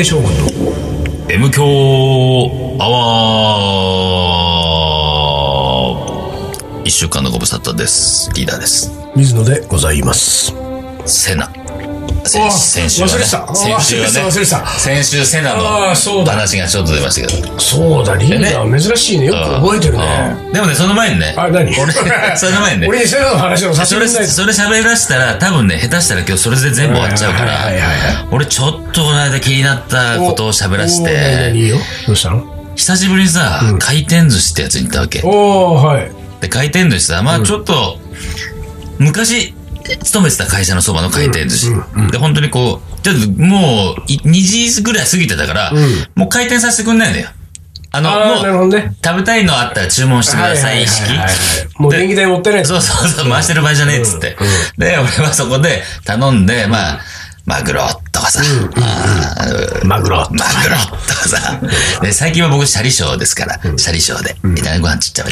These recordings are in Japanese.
井将軍の M 強アワー一週間のご無沙汰です。リーダーです。水野でございます。セナ。先あ先週はね。忘れてた先週はね。先週セナの話がちょっと出ましたけど。そうだ、リーダー、珍しいね。よく覚えてるね。うんでもね、その前にね。あ、何？俺、その前にね。俺にセナの話をさせてくれそれ喋らしたら、多分ね、下手したら今日それで全部終わっちゃうから俺ちょっとこの間気になったことを喋らせおお何て、々いいよ。どうしたの？久しぶりにさ、回転寿司ってやつに行ったわけ。おー、はい。で、回転寿司さ、まあちょっと、昔、勤めてた会社のそばの回転寿司。で、本当にこう、ちょっともう、い2時ぐらい過ぎてたから、もう回転させてくんないんだよ。あの、もう。食べたいのあったら注文してください、意識。もう電気代持ってないそうそうそう、回してる場合じゃねえっつって。で、俺はそこで頼んで、まあ、マグロとかさ、マグロ。マグロとかさ。で、最近は僕、シャリショーですから、シャリショーで、イタリアンご飯ちっちゃめ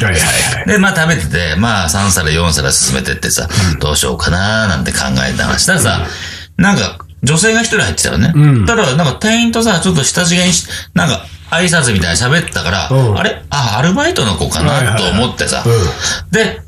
で。まあ食べてて、まあ3皿4皿進めてってさ、どうしようかなーなんて考えて話したらさ、なんか、女性が一人入ってたよね。ただ、なんか店員とさ、ちょっと親しげにし、なんか、挨拶みたいに喋ったから、うん。あれ？あ、アルバイトの子かないと思ってさ、うで、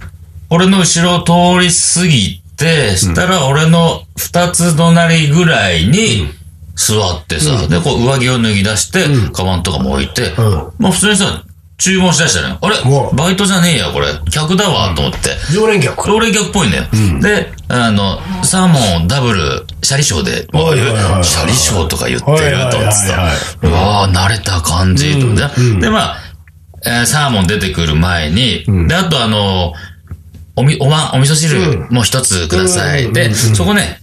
俺の後ろを通り過ぎて、したら俺の二つ隣ぐらいに座ってさ、で、こう上着を脱ぎ出して、カバンとかも置いて、うん。まあ普通にさ、注文しだしたのよ。あれ？バイトじゃねえや、これ。客だわ、と思って。常連客。常連客っぽいんだよ。で、あの、サーモンダブル、シャリショーで、シャリショーとか言ってると思ってさ、うわー慣れた感じ、と。で、まあ、えーサーモン出てくる前に、で、あとあの、おみ、おわん、お味噌汁もう一つください。で、そこね、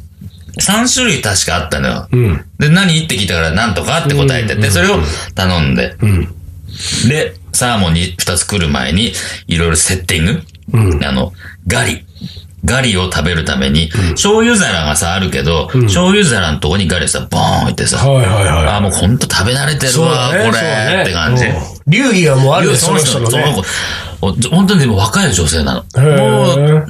3種類確かあったのよ。うん。で、何って聞いたから、なんとかって答えてて、それを頼んで。で、サーモンに2つ来る前に、いろいろセッティング。あの、ガリ。ガリを食べるために、醤油皿がさ、あるけど、醤油皿のとこにガリをさ、ボーン置いてさ、はいはいはい。あーもうほんと食べ慣れてるわ、これ、って感じ。流儀はもうあるね、その人の、ね。本当にでも若い女性なの。へもう、ー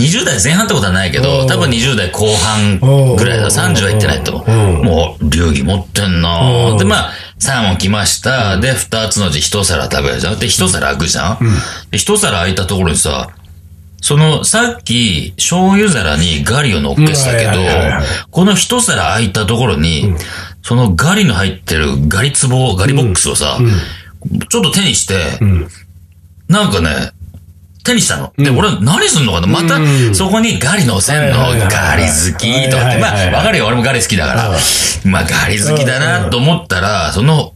20代前半ってことはないけうど、ん多分20代後半ぐらいだ。うん30は行ってないと。もう、流儀持ってんなで、まあ、サーモン来ました。で、二つのうち一皿食べるじゃん。で、一皿開くじゃん。で、一皿開いたところにさ、その、さっき、醤油皿にガリを乗っけてたけどこの一皿開いたところに、そのガリの入ってるガリ壺、ガリボックスをさ、ちょっと手にして、なんかね、手にしたの。で、俺何すんのかな？また、そこにガリ乗せんの？ガリ好きとかって。まあ、わかるよ。俺もガリ好きだから。まあ、ガリ好きだなと思ったら、その、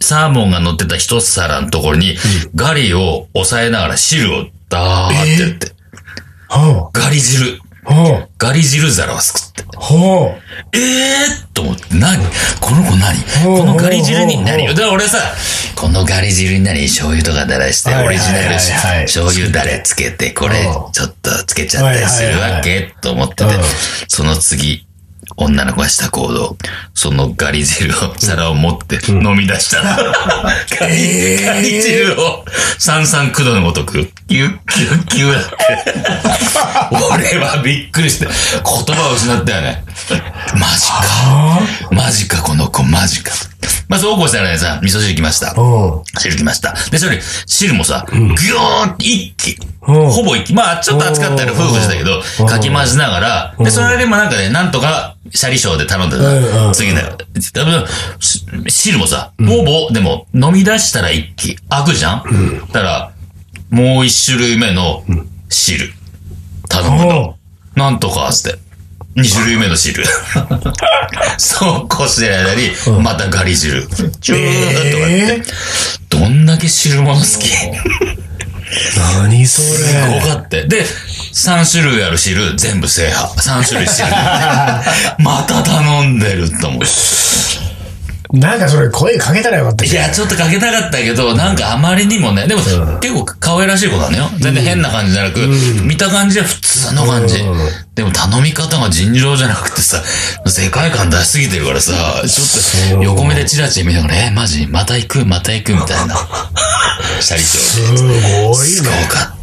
サーモンが乗ってた一皿のところに、ガリを押さえながら汁をダーってやって、はガリ汁、ガリ汁皿をすくって。あ、はええー、と思って、何？この子何？ほうこのガリ汁にほうほう何だから俺さ、このガリ汁に何？醤油とか垂らして、はいオリジナル醤油だれつけて、これほうちょっとつけちゃったりするわけと思ってて。うん、その次、女の子がした行動、そのガリ汁を、皿を持って飲み出したら、ガリガリ汁を三々九度のごとく、キュッキュッキュッって。俺はびっくりして、言葉を失ったよね。マジか。マジか、この子、マジか。まあ、そうこうしたらね、さ、味噌汁来ました。うん。汁来ました。で、それ、汁もさ、ぎょーって一気。うんほぼ一気。まあ、ちょっと熱かったら夫婦したけど、うんかき回しながら、で、それでもなんかね、なんとか、シャリショーで頼んでうんうんた。次だよ。多分し汁もさ、ほぼ、でも、飲み出したら一気。開くじゃん？だから、もう一種類目の汁。頼むの。なんとか、つって。二種類目の汁。そうこうしてる間に、またガリ汁。チューッとかって。えどんだけ汁物好き何そすれ。ごかった。で、3種類ある汁、全部制覇。3種類汁。また頼んでると思う。なんかそれ声かけたらよかった。いや、ちょっとかけたかったけど、なんかあまりにもね、でも、結構可愛らしい子なのよ。全然変な感じじゃなく、見た感じは普通の感じ。うんでも頼み方が尋常じゃなくてさ、世界観出しすぎてるからさ、ちょっと横目でチラチラ見ながら、え、マジ？また行く？また行く？みたいな。シャリショーすごいすごね。かった。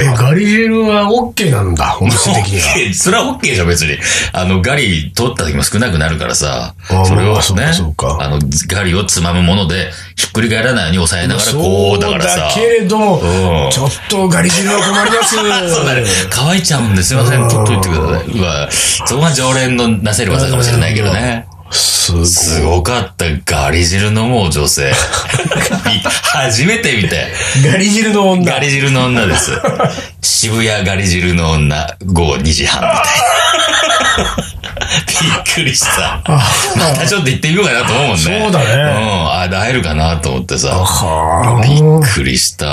え、ガリ汁は OK なんだ、お店的には。それは OK じゃん、別に。あの、ガリ取った時も少なくなるからさ。あそれをねまあの、ガリをつまむもので、ひっくり返らないように抑えながら、こう、だからさ。そうだけれどもうん、ちょっとガリ汁は困ります。そうだね。乾いちゃうんですいません。取っといてください。うわ、そこが常連のなせる技かもしれないけどね。すごい。すごかった。ガリ汁飲もう女性。初めて見て。ガリ汁の女。ガリ汁の女です。渋谷ガリ汁の女、午後2時半みたいな。びっくりした。またちょっと行ってみようかなと思うもんね。そうだねうん。あ、会えるかなと思ってさ。はびあ。っくりした。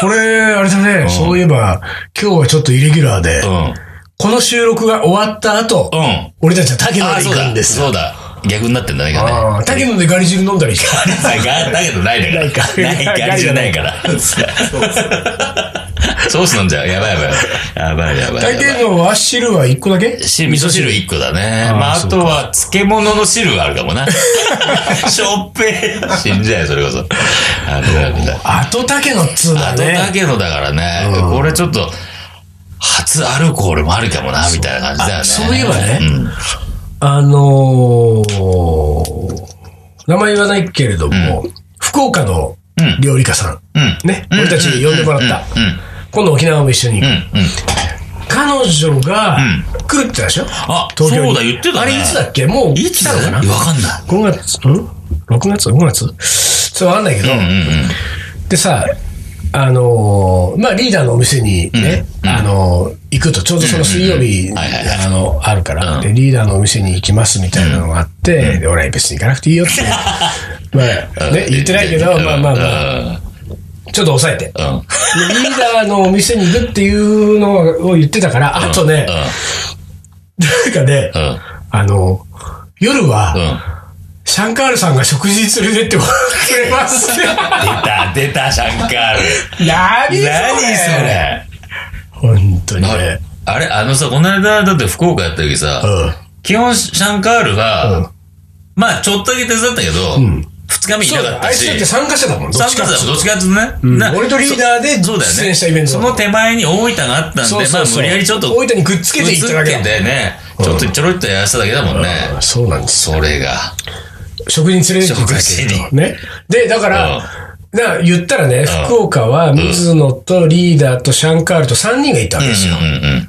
これ、あれだね、そういえば、今日はちょっとイレギュラーでう、ん。この収録が終わった後、うん。俺たちは竹野あ、でそうだ。行くんですよ。そうだ。逆になってんだね、今ね。ああ竹野でガリ汁飲んだりして。がだけどないだか。ないからない、ガリ汁ないから。ソース飲んじゃう。やばいやばい。やばいやばいやばい。竹野は汁は1個だけ？し味噌汁1個だね。まあ、あとは漬物の汁があるかもな。しょっぺー。死んじゃうよ、それこそ。あるあるだ。後竹野っつうのあとはね。だけどだからね、これちょっと、初アルコールもあるかもな、みたいな感じだよね。あそういえばねうん。あのー、名前言わないけれども、福岡のうん料理家さん、うん。ね、俺たちに呼んでもらった。うん。今度沖縄も一緒に行く。うん。うん。彼女がん来るって言ったでしょ？あ、東京にそうだ、言ってたね。あれいつだっけ？もういつ来たのかな？わかんない。5月、ん ?6 月 ?5 月？そう、わかんないけど、うんうんうん。でさ、あのーまあ、リーダーのお店にね、あのー行くと、ちょうどその水曜日、あの、あるから、うん。で、リーダーのお店に行きますみたいなのがあって、で、俺は別に行かなくていいよって、まあ、ね、言ってないけど、まあまあまあ、ちょっと抑えて。リーダーのお店に行くっていうのを言ってたから、あとね、なんかね、うん。うん。あの、夜は、うん。シャンカールさんが食事に連れてってくれますね。出た、出た、シャンカール。何それ何それ本当にね。あれ、あのさ、この間、だって福岡やった時さ、うん。基本シャンカールが、まあ、ちょっとだけ手伝ったけど、二日目いなかったし、あいつだって参加者だもん、どっ参ちかっていうと加者どっちかっていうとね。な俺とリーダーでそうだよね。出演したイベントその手前に大分があったんで、まあ無理やりちょっと。大分にくっつけていっただけだくっつけてね、ちょっとちょろっとやらせただけだもんね。あそうなんです。それが。食事に連れてっていただける食事にと。ね。で、だから、な言ったらね、ん福岡は水野とリーダーとシャンカールと3人が行ったわけですよ。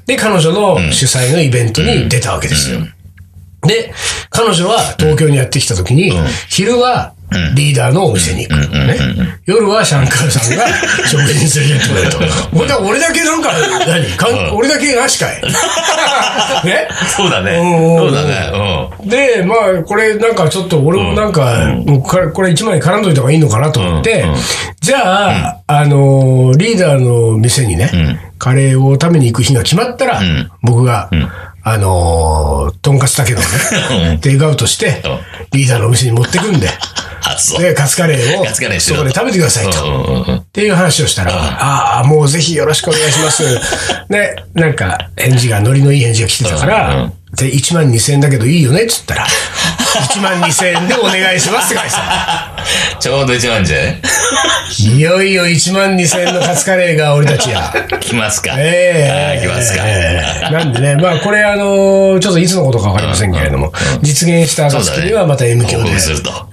で、彼女の主催のイベントに出たわけですよ。で、彼女は東京にやってきた時に、昼はリーダーのお店に行く。ね。夜はシャンカールさんが 食事に連れてってくれると。俺だ俺だけなんか、何？かん俺だけなしかいね？そうだね。うんそうだね。で、まあ、これなんかちょっと俺もなんか、もうこれこれ一枚に絡んどいた方がいいのかなと思って、じゃあ、あのーリーダーの店にね、カレーを食べに行く日が決まったら、ん。僕が、あのーとんかつだけどね、テイクアウトして、リーダーのお店に持ってくんで。で、カツカレーをそこで食べてくださいと。っていう話をしたら、ああ、もうぜひよろしくお願いします。で、なんか、返事が、ノリのいい返事が来てたから、で、1万2千円だけどいいよねっつったら、1万2千円でお願いしますって書いてた。ちょうど一番じゃね。いよいよ1万2千円のカツカレーが俺たちや。来ますか。ええあー来ますか。ええなんでね、まあこれあのーちょっといつのことかわかりませんけれども、実現した暁にはまた M 響で。するとさ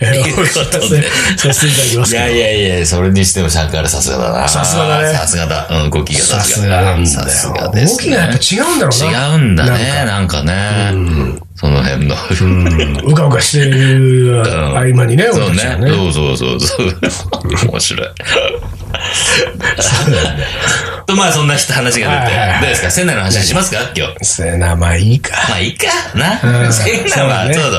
せていただきますいやいやいや、それにしてもシャンカールさすがだな。さすがだねさすがだ。うん、動きがさすがなんださすがよ。です、ね。動きがやっぱ違うんだろうな。違うんだね、なんかね。その辺の。うかうかしてるうん合間にね、そうねそうそうそう。面白い。と、まあそんな人話が出て。どうですか？仙台の話しますか？今日。せな、まあいいか。まあいいかな？うん仙台は、そうそう。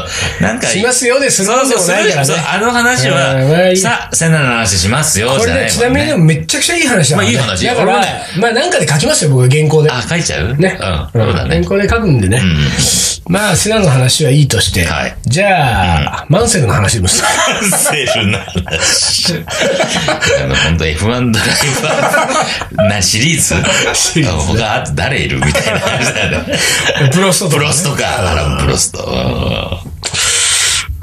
なんか、しますよでするそうそう、んでもすないからね。るそうあの話は、さあ、仙台の話しますよ、これね、じゃない？ちなみにでもめっちゃくちゃいい話だ。まあいい話だからまあなんかで書きますよ、僕は原稿で。あ、書いちゃう？ね。うん、そうだね原。稿で書くんでね。まあ、セナの話はいいとして。はいじゃあ、マンセルの話でもする。セルな話。あの、本当 F1 ドライバーなシリーズ。シリーズ。ね他あと誰いるみたいな感じだよね。プロストとかね。プロストか。アラン・プロスト。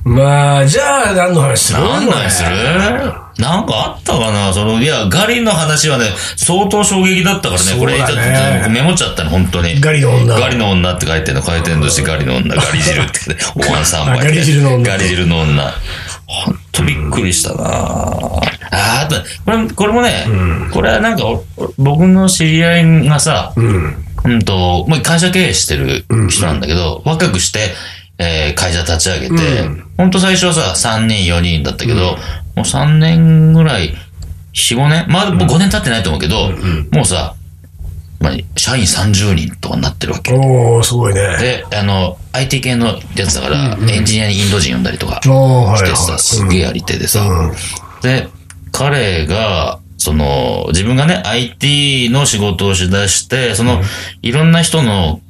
まあ、じゃあ何の話する？何の話する？なんかあったかな？その、いや、ガリの話はね、相当衝撃だったからね、これ、ちょっとメモっちゃったの、本当に。ガリの女。ガリの女って書いてるの、回転寿司ガリの女、ガリ汁って お椀三杯。あ ガリ汁の女。ガリ汁の女。ほんとびっくりしたな。ああと、これ、これもね、これはなんか、お僕の知り合いがさ、うん。うんと、まあ、会社経営してる人なんだけど、若くして、えー会社立ち上げて、ほんと最初はさ、3人、4人だったけど、もう3年ぐらい、4、5年？まあ、もう5年経ってないと思うけど、もうさ、まあ、社員30人とかになってるわけ。おー、すごいね。で、あの、IT 系のやつだから、エンジニアにインド人呼んだりとかおー、はいしてさ、はい。すげえやり手でさ、で、彼が、その、自分がね、IT の仕事をしだして、その、いろんな人の、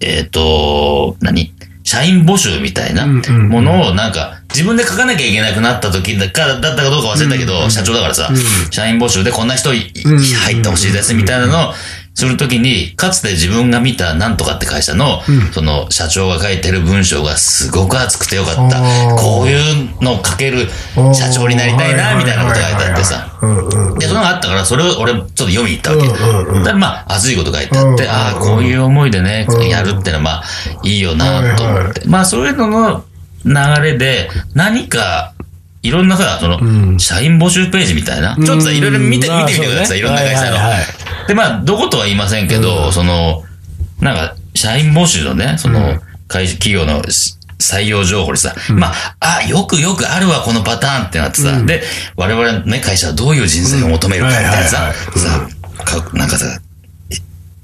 えっ、と、何？社員募集みたいなうんうん。ものをなんか自分で書かなきゃいけなくなった時だか、だったかどうか忘れたけど、社長だからさ、社員募集でこんな人入ってほしいですみたいなのをするときに、かつて自分が見たなんとかって会社の、その社長が書いてる文章がすごく熱くてよかった。こういうのを書ける社長になりたいな、みたいなことが書いてあってさ。で、そのがあったから、それを俺、ちょっと読みに行ったわけ。だまあ、熱いこと書いてあって、うんああ、こういう思いでね、やるってのはまあ、いいよな、と思って。まあ、そういうのの流れで、何か、いろんなさ、その、社員募集ページみたいな、ちょっとさ、いろいろ見て、まあ見てみてください、いろんな会社の。で、まあ、どことは言いませんけど、その、なんか、社員募集のね、その、会企業のし採用情報にさ、まあ、あ、よくよくあるわ、このパターンってなってさ、で、我々のね、会社はどういう人生を求めるかみたいなささ、かなんかさ、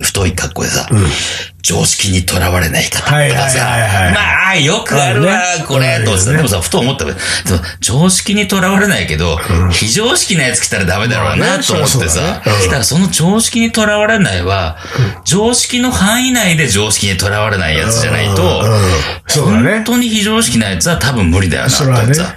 太い格好でさ、常識にとらわれない方とかさ、はいはいはい。はい。まあ、よくあるわこれ、と思ってさ、でもさ、ふと思った常識にとらわれないけど、非常識なやつ来たらダメだろうな、と思ってさ、ねうんだからその常識にとらわれないは、常識の範囲内で常識にとらわれないやつじゃないと、うん。そうだね。本当に非常識なやつは多分無理だよな、と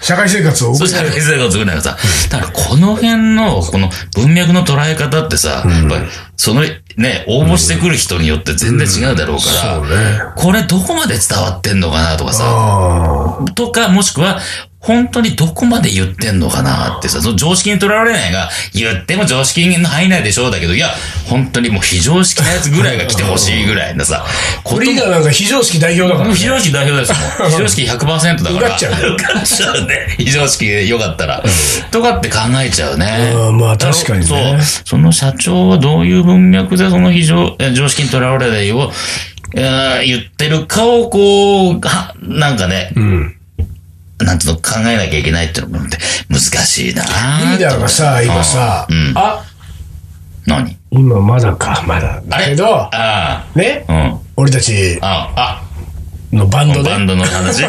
社会生活を送る。社会生活を送るんだからさ、だからこの辺の、この文脈の捉え方ってさ、やっぱり、そのね、応募してくる人によって全然違うだろうから、ね。これどこまで伝わってんのかなとかさ、あとか、もしくは、本当にどこまで言ってんのかなってさ、その常識にとらわれないが、言っても常識の範囲内でしょうだけど、いや、本当にもう非常識なやつぐらいが来てほしいぐらいなさ、あ。ことリーダーなんか非常識代表だからね。非常識代表ですもん。非常識100%だから。受かっちゃうね受かっちゃうね。非常識でよかったら。とかって考えちゃうね。うんまあ確かにねそう。その社長はどういう文脈でその非常、え常識にとらわれないを、えー言ってるかをこう、はなんかね、うん。なんつうの考えなきゃいけないっていうのもって難しいな。リーダーがさ、今さ。うん、あ、何？今まだか、まだ。だけど、あね、あ、うん。俺たちあ、あ、のバンドね？バンドの話？バ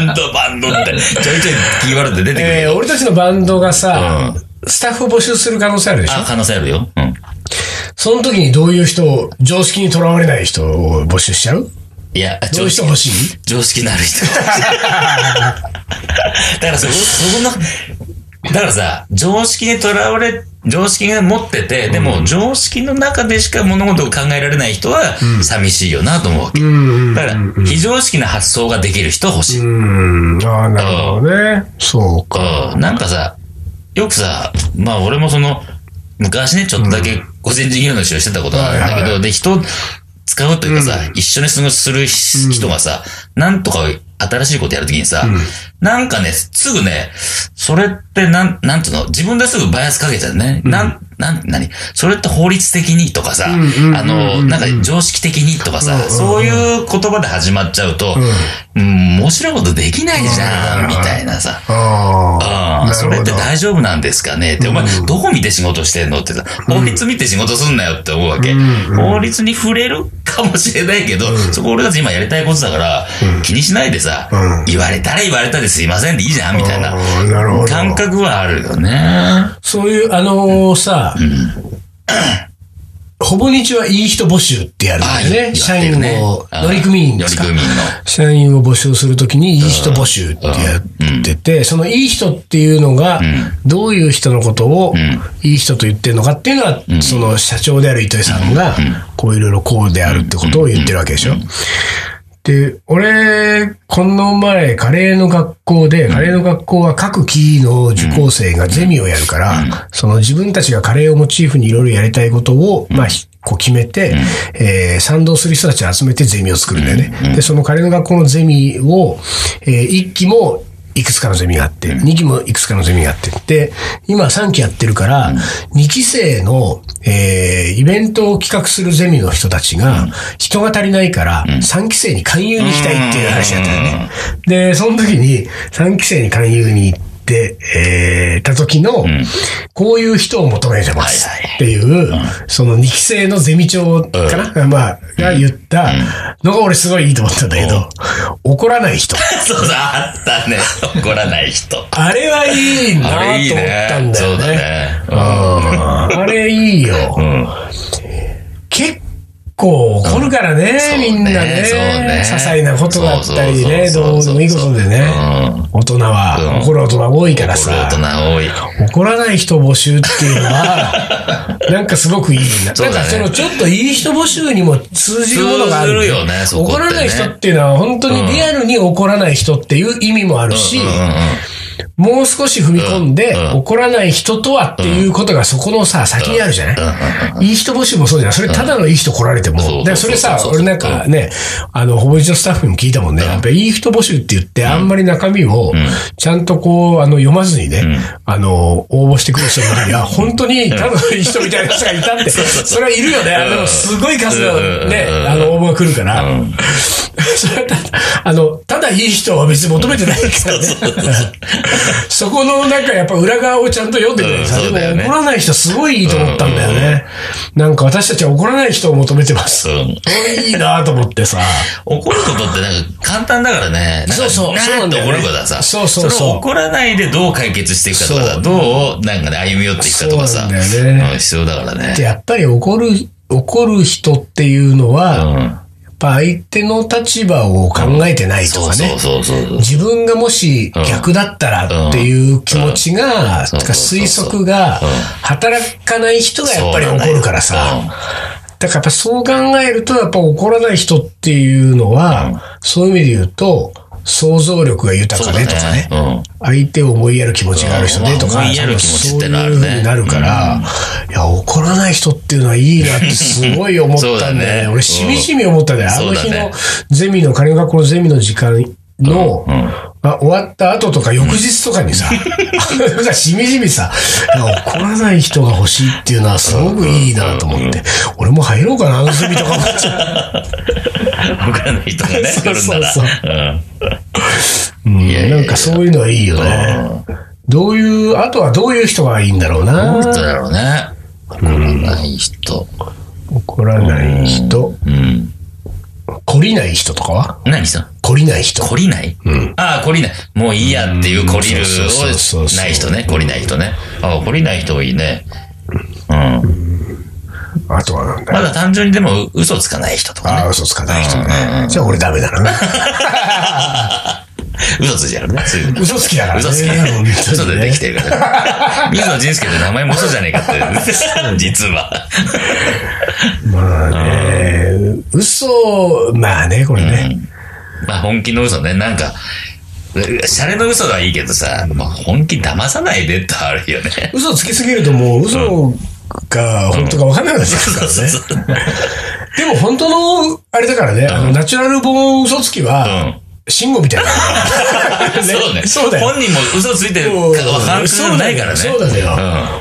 ンド、バンドって、ちょいちょいキーワードで出てくる。え。俺たちのバンドがさ、スタッフ募集する可能性あるでしょ？あ、可能性あるよ。うん。その時にどういう人を、常識にとらわれない人を募集しちゃう？いや、どういう人欲しい？常識のある人。だからそ、そこの、だからさ、常識にとらわれ、常識が持ってて、でも常識の中でしか物事を考えられない人は寂しいよなと思うわけ。うん。だから、非常識な発想ができる人欲しい。うん。ああ、なるほどね。そうか。うんなんかさ、よくさ、まあ俺もその、昔ね、ちょっとだけ個人事業主をしてたことがあるんだけど、で、人使うというかさ、一緒に過ごする人がさ、なんとか新しいことやるときにさ、なんかね、すぐね、それってなん、なんていうの、自分ですぐバイアスかけちゃうね。なん、なん、何？それって法律的にとかさ、んうんうんあの、なんか常識的にとかさ、そういう言葉で始まっちゃうと、うん、面白いことできないじゃん、みたいなさ。ああ。それって大丈夫なんですかね？って、お前、どこ見て仕事してんの？ってさ、法律見て仕事すんなよって思うわけ。法律に触れる？かもしれないけど、そこ俺たち今やりたいことだから、気にしないでさ、うん。言われたら言われたですいませんでいいじゃんみたいな。あーなるほど。感覚はあるよね。そういう、あのーさ、ほぼ日はいい人募集ってやるんだよね。社員を、乗組員ですか？乗組員の。社員を募集するときにいい人募集ってやってて、そのいい人っていうのが、どういう人のことをいい人と言ってるのかっていうのは、その社長である糸井さんが、こういろいろこうであるってことを言ってるわけでしょ。で、俺、この前、カレーの学校で、カレーの学校は各期の受講生がゼミをやるから、その自分たちがカレーをモチーフにいろいろやりたいことを、まあ、ひこう決めて、えー賛同する人たちを集めてゼミを作るんだよね。で、そのカレーの学校のゼミを、えー一期もいくつかのゼミがあって、2期もいくつかのゼミがあって、で、今3期やってるから、2期生の、えーイベントを企画するゼミの人たちが、人が足りないから、3期生に勧誘に行きたいっていう話だったよね。で、その時に、3期生に勧誘に行って、えー、た時の、こういう人を求めてますっていう、その2期生のゼミ長かな、まあ、が言ったのが俺すごいいいと思ったんだけど、怒らない人。そうだ、あったね。怒らない人。あれはいいなとあれいい思ったんだだよね。ね。うんあれいいよ。構怒るからね、そうねみんなね。ね些細なことだったりね、どうでもいいことでね。大人は、うん怒る大人多いから大さ。人多い。怒らない人募集っていうのは、なんかすごくいいな。なんかそのちょっといい人募集にも通じるものがある。よね怒らない人っていうのは本当にリアルに怒らない人っていう意味もあるし、もう少し踏み込んで、怒らない人とはっていうことがそこのさ、先にあるじゃない、いい人募集もそうじゃん。それただのいい人来られても。でそれさ俺なんかね、あの、ほぼ日のスタッフにも聞いたもんね。やっぱりいい人募集って言って、あんまり中身を、ちゃんとこう、あの、読まずにね、あの、応募してくる人の中には、本当にただのいい人みたいな人がいたって、それはいるよね。あの、すごい数のね、あの、応募が来るから。それはたあの、ただいい人は別に求めてないからね。そこのなんかやっぱ裏側をちゃんと読んでくれるさ、うんねでも怒らない人すごいいいと思ったんだよね。なんか私たちは怒らない人を求めてます。うんいいなと思ってさ。怒ることってなんか簡単だからね。そうそうなそうなんだ怒ることはさ。そうそうそうれを怒らないでどう解決していくかとかさ、どうなんかね、歩み寄っていくかとかさ。そうなんだよねうん必要だからねで。やっぱり怒る、怒る人っていうのは、ぱ相手の立場を考えてないとかね。自分がもし逆だったらっていう気持ちが、か推測がうん。働かない人がやっぱり怒るからさ。だからやっぱそう考えると、やっぱ怒らない人っていうのは、そういう意味で言うと、想像力が豊かでとかね。うん。相手を思いやる気持ちがある人でとか、うん思いやる気持ちってのあるねそういう風になるから、いや、怒らない人っていうのはいいなってすごい思ったんだよねね。俺、しみじみ思ったんだよ。あの日のゼミの、カレ学校のゼミの時間の、まあ、終わった後とか翌日とかにさ、なん かしみじみさ、怒らない人が欲しいっていうのはすごくいいなと思って、俺も入ろうかな、あのゼミとか思っちゃう。わからない人がね、来るんだら。そううんなんかそういうのはいいよね。どういう、あとはどういう人がいいんだろうな。どうだろうね。怒らない人。怒らない人、うん。懲りない人とかは？何した懲りない人。懲りない？うんああ、懲りない。もういいやっていう懲りるそうそうそうそうをない人ね。懲りない人ね。ああ、懲りない人いいね。うん。あとはなんだ？まだ単純にでも嘘つかない人とかああ、ね。嘘つかない人。ねじゃあ俺ダメだな。嘘ついちゃうね。嘘つきだからね。嘘つき。嘘でできてるから。水野仁介って名前も嘘じゃねえかって。実は。まあね、嘘、まあね、これね。まあ本気の嘘ね。なんか、シャレの嘘はいいけどさ、まあ本気騙さないでってあるよね。嘘つきすぎるともう嘘が本当か分かんなくなっちゃうからね。でも本当の、あれだからね、あの、ナチュラルボーン嘘つきは、うん。慎吾みたいな。そうね。そうだよ。本人も嘘ついてるかわかん。ないからね。そうだよ。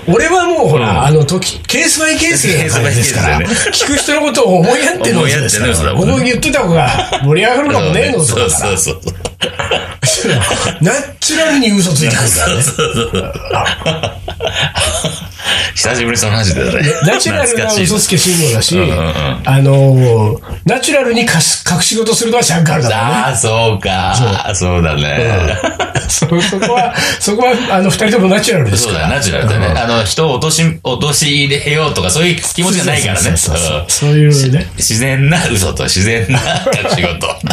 俺はもうほら、あの時、ケースバイケースな感じですから、聞く人のことを思いやっての嘘ですから。思いやっての嘘だもんねここに言ってた方が盛り上がるかもねえの嘘そう。そうそう。ナチュラルに嘘ついてくるからね。久しぶりにその話だよね。ナチュラルな嘘つき慎吾だし、んうんうんあの、ナチュラルに隠し事するのはシャンカールだからね。ああ、そうか。そうだね。そ そこは、そこは、あの、二人ともナチュラルですから。そうだよ、ナチュラルだね。あの、人を落とし、落とし入れようとか、そういう気持ちがないからね。そういうね。自然な嘘と自然な隠し事。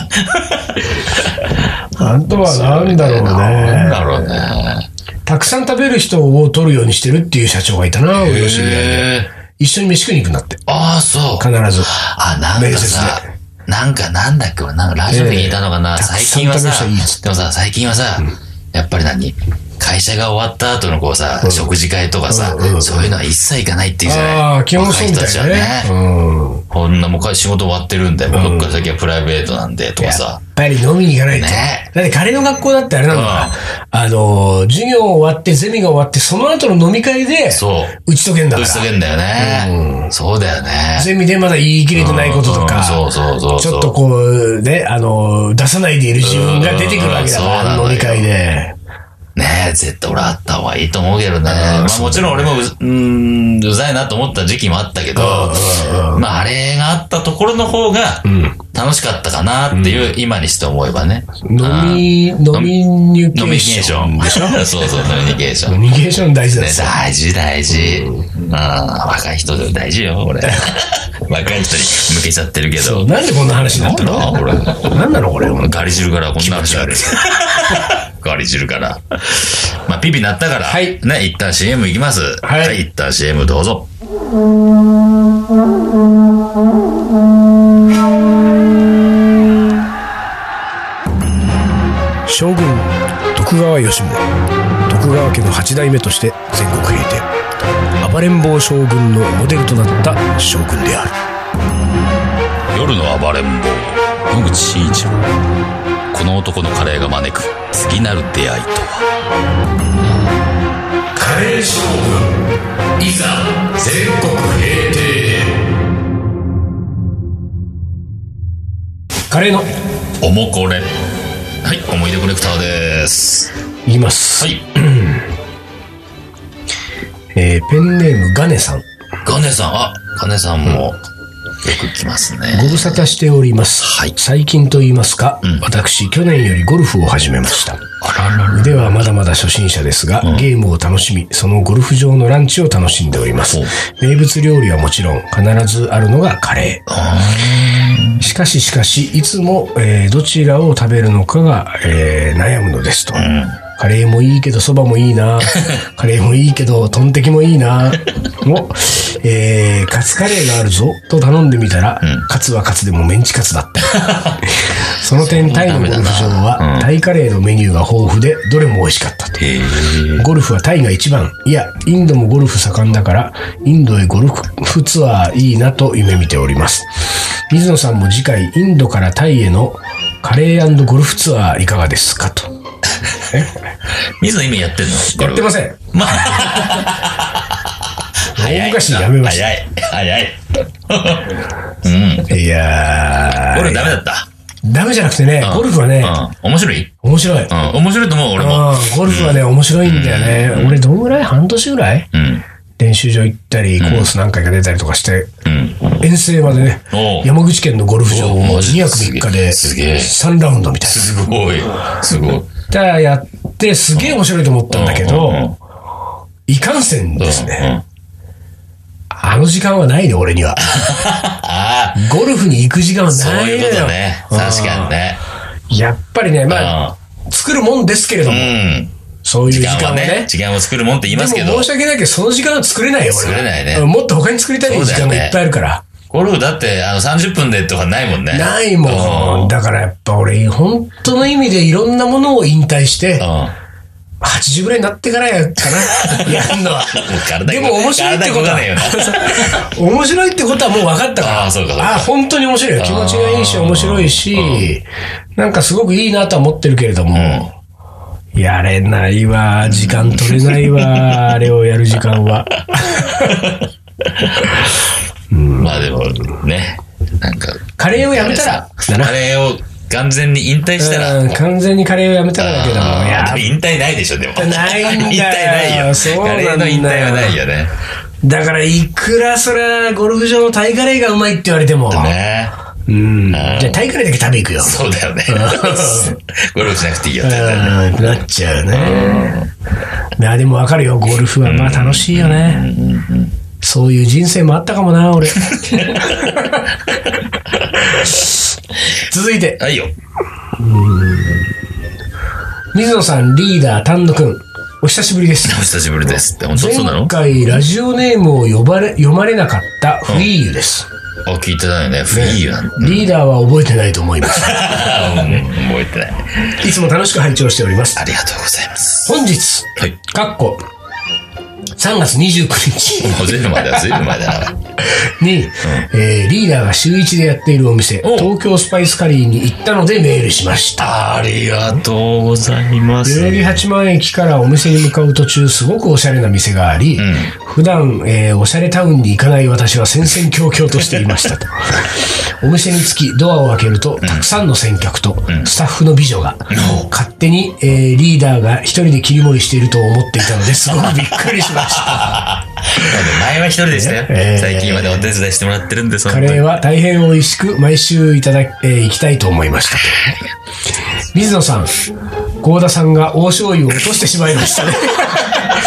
あとはなんだろう なんだね。ろうね。たくさん食べる人を取るようにしてるっていう社長がいたな、俺の知り合いで。へー一緒に飯食いに行くんだって。ああ、そう。必ず。あ、なんかさで、なんかなんだっけ、なんかラジオで聞いたのかな、ええ最近はさでもさ、最近はさ、やっぱり何？会社が終わった後のこうさ、食事会とかさ、うんうんそういうのは一切行かないっていうじゃないああ、基本そうみたね。うん。こんなもう仕事終わってるんで、もうどっから先はプライベートなんで、とかやさっ。ぱり飲みに行かないと。ねだって彼の学校だってあれなんだあの、授業終わって、ゼミが終わって、その後の飲み会で、そう。打ち解けんだから。打ち解けんだよね。そうだよね。ゼミでまだ言い切れてないこととか、うんそうそうそうちょっとこう、ね、あの、出さないでいる自分が出てくるわけだから、飲み会で。ねえ、絶対俺あった方がいいと思うけどね。まあもちろん俺もう、ん、うざいなと思った時期もあったけど、まああれがあったところの方が楽しかったかなっていう、今にして思えばね。飲み、飲みニュケノミニケーーシション。そうそう、ノミニケーション。飲みニケーション大事だねですよ。大事大事。うん、若い人で大事よ、俺。若い人に向けちゃってるけど。なんでこんな話になった。の？なんなのこれ？ガリ汁からこんな話ある。ガリ汁から。まあ、ピピなったから、はいね、一旦 CM いきます。はい一旦 CM どうぞ。将軍徳川吉宗徳川家の八代目として全国平定暴れん坊将軍のモデルとなった将軍である夜の暴れん坊、野口真一郎。この男のカレーが招く次なる出会いとは。カレー将軍いざ全国平定カレーのおもこれ。はい、思い出コレクターです。言います、はい。えーペンネームガネさんガネさん、あ、ガネさんもよく来ますごね。無沙汰しております。はい最近と言いますか、私、去年よりゴルフを始めました。あららら。腕はまだまだ初心者ですが、ゲームを楽しみ、そのゴルフ場のランチを楽しんでおります。名物料理はもちろん、必ずあるのがカレー。しかししかし、いつも、えーどちらを食べるのかが、えー悩むのですと。カレーもいいけど、蕎麦もいいな。カレーもいいけど、トンテキもいいな。を、えー、カツカレーがあるぞ、と頼んでみたら、カツはカツでもメンチカツだった。その点、タイのゴルフ場は、タイカレーのメニューが豊富で、どれも美味しかったと。ゴルフはタイが一番。いや、インドもゴルフ盛んだから、インドへゴルフツアーいいなと夢見ております。水野さんも次回、インドからタイへのカレーゴルフツアーいかがですかと。水野今やってんの？やってません。まあ、大昔にやめました。早い。早い。うん。いやー。ゴルフダメだった？ダメじゃなくてね、ゴルフはね、うん。面白い？面白い。うん。面白いと思う、俺も。うんゴルフはね、面白いんだよね。俺、どんぐらい？半年ぐらい？うん。練習場行ったり、コース何回か出たりとかして、うん。遠征までね山口県のゴルフ場をおうマジ2泊3日ですげえ3ラウンドみたいな。すごい。すごい。だからやって、すげえ面白いと思ったんだけうんうんど、いかんせんですうんね。あの時間はないね、俺には。ああ、ゴルフに行く時間はそうないのよ。いうことね。確かにね。やっぱりね、まあ、作るもんですけれどうも、ん。そういう時時間はね。時間を作るもんって言いますけど申し訳ないけど、その時間は作れないよ、俺は。作れないねうんもっと他に作りたい時間がいっぱいあるから。ゴルフだって、あの、30分でとかないもんね。ないも。うんん。だからやっぱ俺、本当の意味でいろんなものを引退して、うん。80ぐらいになってからやかな、やるのは。体でも面白いってことは。面白いってことはもう分かったから。ああそうかあ本当に面白いよ。気持ちがいいし、面白いし、なんかすごくいいなとは思ってるけれども、やれないわ、時間取れないわ、あれをやる時間は。まあでも、ね。なんか、カレーをやめたら、だ なカ。レーを完全に引退したら、うん完全にカレーをやめたらだけども、いやあー、引退ないでしょ、でも。ないんだよ引退ないよ。そうなんだよカレーの引退はないよね。だからいくらそれはゴルフ場のタイカレーがうまいって言われても、ねうん。じゃあタイカレーだけ食べ行くよ。そうだよね。ゴルフしなくていいようって。ん、なっちゃうね。いや、でもわかるよ。ゴルフはまあ楽しいよね。そういう人生もあったかもな、俺。続いて、はいよ。水野さん、リーダー、丹野くん。お久しぶりです。お久しぶりですって。本当そうなの？前回ラジオネームを呼ばれ、読まれなかったフリーユです。あ、聞いてないね。フリーなんだ。リーダーは覚えてないと思います。うん覚えてない。いつも楽しく拝聴しております。ありがとうございます。本日、はい。かっこ、3月29日。もうずいぶん前だ、ずいぶん前だな。に、えーリーダーが週1でやっているお店、お東京スパイスカリーに行ったのでメールしました。ありがとうございま代々木八幡駅からお店に向かう途中、すごくおしゃれな店があり、普段、えーおしゃれタウンに行かない私は戦々恐々としていましたと。お店に着き、ドアを開けると、たくさんの先客と、スタッフの美女が、勝手に、えーリーダーが一人で切り盛りしていると思っていたので、す。ごくびっくりしました。前は一人でしたよ。えー最近までお手伝いしてもらってるんです、カレーは大変美味しく、毎週いただ、えー行きたいと思いましたと。水野さん、幸田さんが大醤油を落としてしまいましたね。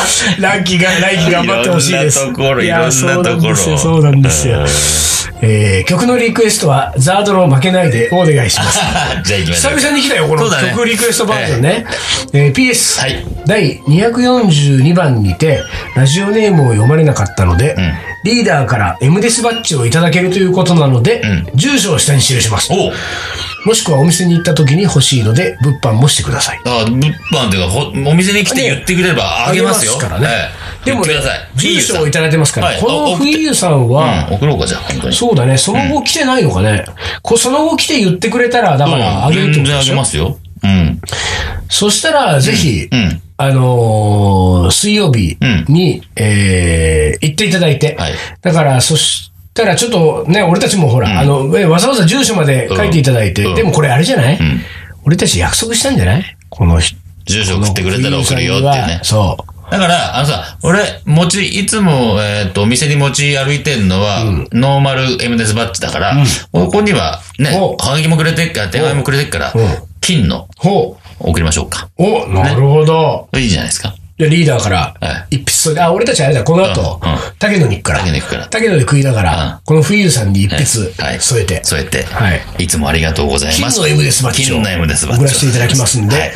ランキが、来期頑張ってほしいです。いろんなところいろんなところそうなんですよ、そうなんですよ。えー曲のリクエストは、ザードの負けないでお願いします。じゃあ行きましょう。久々に来たよ、この曲リクエストバージョンね。えー PS、はい第242番にて、ラジオネームを読まれなかったので、リーダーから M デスバッジをいただけるということなので、住所を下に記します。おうもしくはお店に行った時に欲しいので、物販もしてください。あ、物販っていうか、ほお店に来て言ってくれればあげますよ。あげますからねええでも。住所をいただいてますから、はいこの冬さんは、うん、送ろうか、じゃあ、本当に。そうだね、その後来てないのかね。こその後来て言ってくれたら、だからあげるって全然あことでしょ？げますよ。うん。そしたら、ぜひ、うん。あのー水曜日に、えー行っていただいて、はいだから、そしたらちょっとね、俺たちもほら、あの、えわざわざ住所まで書いていただいて、うんでもこれあれじゃない、俺たち約束したんじゃない？この人。住所送ってくれたら送るよってね。そう。だから、あのさ、俺、持ち、いつも、えっ、と、お店に持ち歩いてんのは、ノーマル M デスバッジだから、ここには、ねお、はがきもくれてっから、手紙もくれてっからうん、金のほ送りましょうか。う。お、なるほど。いいじゃないですか。じゃあリーダーからは、一筆それあ、俺たちあれだ、この後うんうん、竹野に行くから。竹野行くから。竹野で食いながら、この冬さんに一筆はい。添えて、添えて、はい。いつもありがとうございます。金の M デスバ金の M デスバッジを。送らせていただきますんで、はい。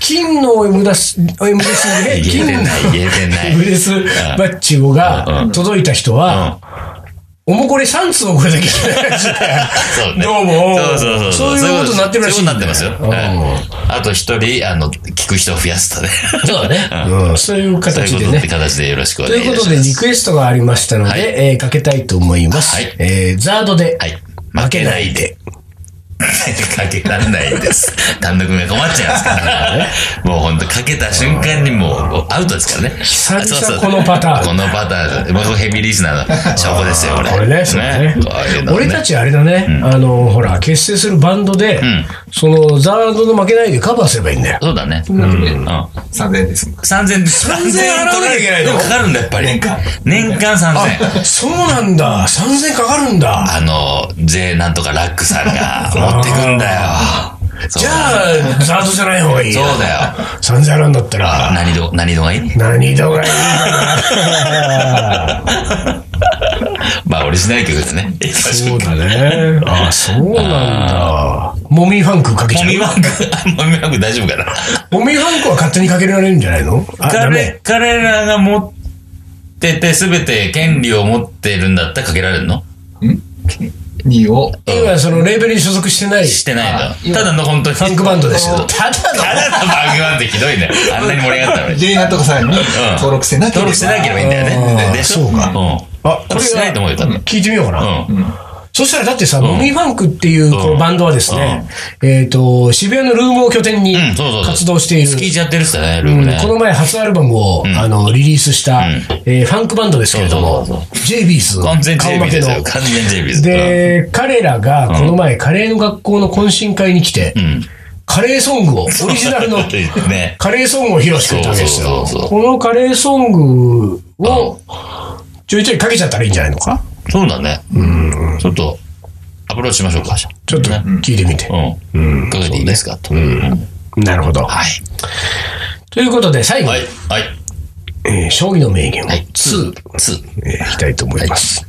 金の M デス、M デスで、言え金のてない言えてない。M デスバッジが届いた人は、おもこれ3通送らなきゃいけない。どうも。そうそうそう。そういうことになってるらしいそうなってますよ。あと一人、あの、聞く人を増やすとね。そうだね。うんそういう形でね。形でよろしくおと願いします。いうことで、リクエストがありましたので、かけたいと思います。はいえーザードで、はい。負けないで。かけられないです。単独が困っちゃいますからね。もう本当かけた瞬間にもうアウトですからね。久々そうそうこのパターンこのパターン。もうヘビーリスナーの証拠ですよ、これ。これね、そうね俺たちあれだね、あの、ほら、結成するバンドで、んその、ザードの負けないでカバーすればいいんだよ。そうだね。うん。3000円ですもん。3000 3000払わなきゃいけないの？でもかかるんだ、やっぱり。年間。年間3000。そうなんだ。3000かかるんだ。あの、税なんとかラックさんが持 ってくんだよ。じゃあ、ザードじゃない方がいいよ。そうだよ。3000払うんだったら、何度、何度がいい？何度がいい？かな。まあ、オリジナル曲ですね。そうだね。あ、そうなんだ。モミーファンクかけちゃう？もみワンク、もみワンク大丈夫かな？モミーファンクは勝手にかけられるんじゃないの？彼、。彼らが持ってて、すべて権利を持ってるんだったらかけられるの？2を。今、そのレーベルに所属してない。してないあの。ただの本当に。ファンクバンドですよ。ただのバンクバンドひどいね。あんなに盛り上がったのに。J なんとかさんに登録してなければ。登録してなければいいんだよね。でしょそうかうん。あ、これしてないと思うよ、多分。聞いてみようかな。うん。そしたらだってさ、モミーファンクっていうこのバンドはですね、えっと、渋谷のルームを拠点に。活動している。スキージやってるっすよね、ルームね。うんこの前初アルバムを、あの、リリースした、えーファンクバンドですけれどもそうそう、j ビーズ完全 JB ですよ。の。完全 JB で彼らがこの前、カレーの学校の懇親会に来て、んカレーソングを、オリジナルの ね。カレーソングを披露してくれたわけですよ。このカレーソングを、ちょいちょいかけちゃったらいいんじゃないのか？そうだね。ちょっと、アプローチしましょうか、じゃちょっと聞いてみて。あうん。かけていいですか？と。うんなるほど。はい。ということで、最後、はい。はい。えー将棋の名言をはい。2、ツえーいきたいと思います。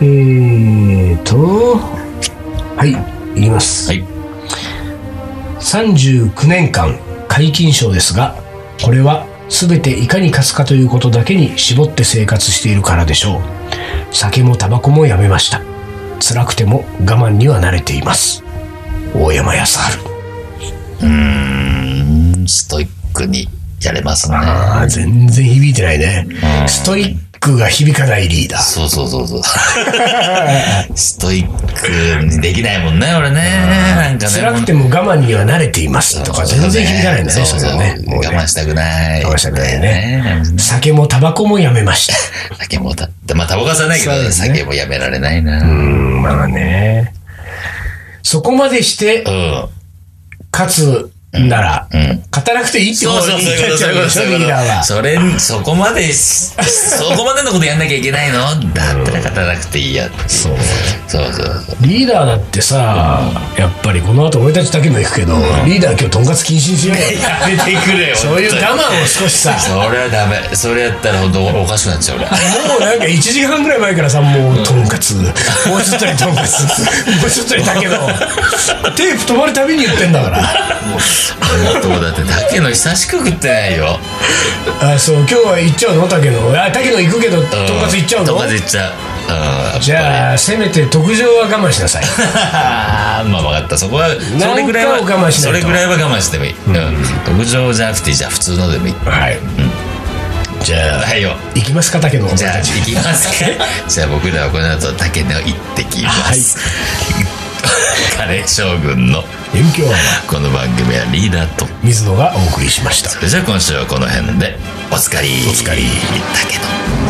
えーと、はい、いきます。はい。39年間皆勤賞ですが、これは全ていかに勝つかということだけに絞って生活しているからでしょう。酒もタバコもやめました。辛くても我慢には慣れています。大山康晴。うーん、ストイックにやれますね。ああ、全然響いてないね。ストイックが響かないリーダー。そうそうそうそう。ストイックにできないもんね、俺ね。なんかね。辛くても我慢には慣れていますとか全然響かないんだね、そそうそうね。我慢したくない。我慢したくないねね。酒もタバコもやめました。酒もた、まあ、タバコはさないけど、酒もやめられないな。ううん。ん、まあね。そこまでして勝つなら、うん。勝たなくていいってことにそうそうそういうリーダーはこと。。それ、そこまでし、そこまでのことやんなきゃいけないの？だったら勝たなくていいや。そう。そうそうそう。リーダーだってさ、やっぱりこの後俺たちだけも行くけど、リーダー今日とんかつ禁止にしようよ。やめてくれよ。そういう我慢を少しさ、それはダメ。それやったら本当おかしくなっちゃう俺。もうなんか1時間ぐらい前からさ、もうとんかつ、もうちょっとにとんかつ、もうちょっとにだけど、テープ止まるたびに言ってんだから。本当だって、だけの久しく食ってないよ。あ、そう、今日は行っちゃうの？竹野？あ、竹野行くけど、とんかつ行っちゃうの？とんかつ行っちゃう。うん。じゃあ、せめて特上は我慢しなさい。あ まあ分かった。そこは、それぐらいは、我慢しそれぐらいは我慢してもいい。うん。特上じゃなくて、じゃあ普通のでもいい。はい。じゃあ、はいよ。行きますか、竹野。じゃあ、行きますか？じゃあ僕らはこの後、竹野行ってきます。カレー将軍の遠鏡はこの番組はリーダーと。水野がお送りしました。それじゃあ今週はこの辺で、おつかり。おつかり。竹野。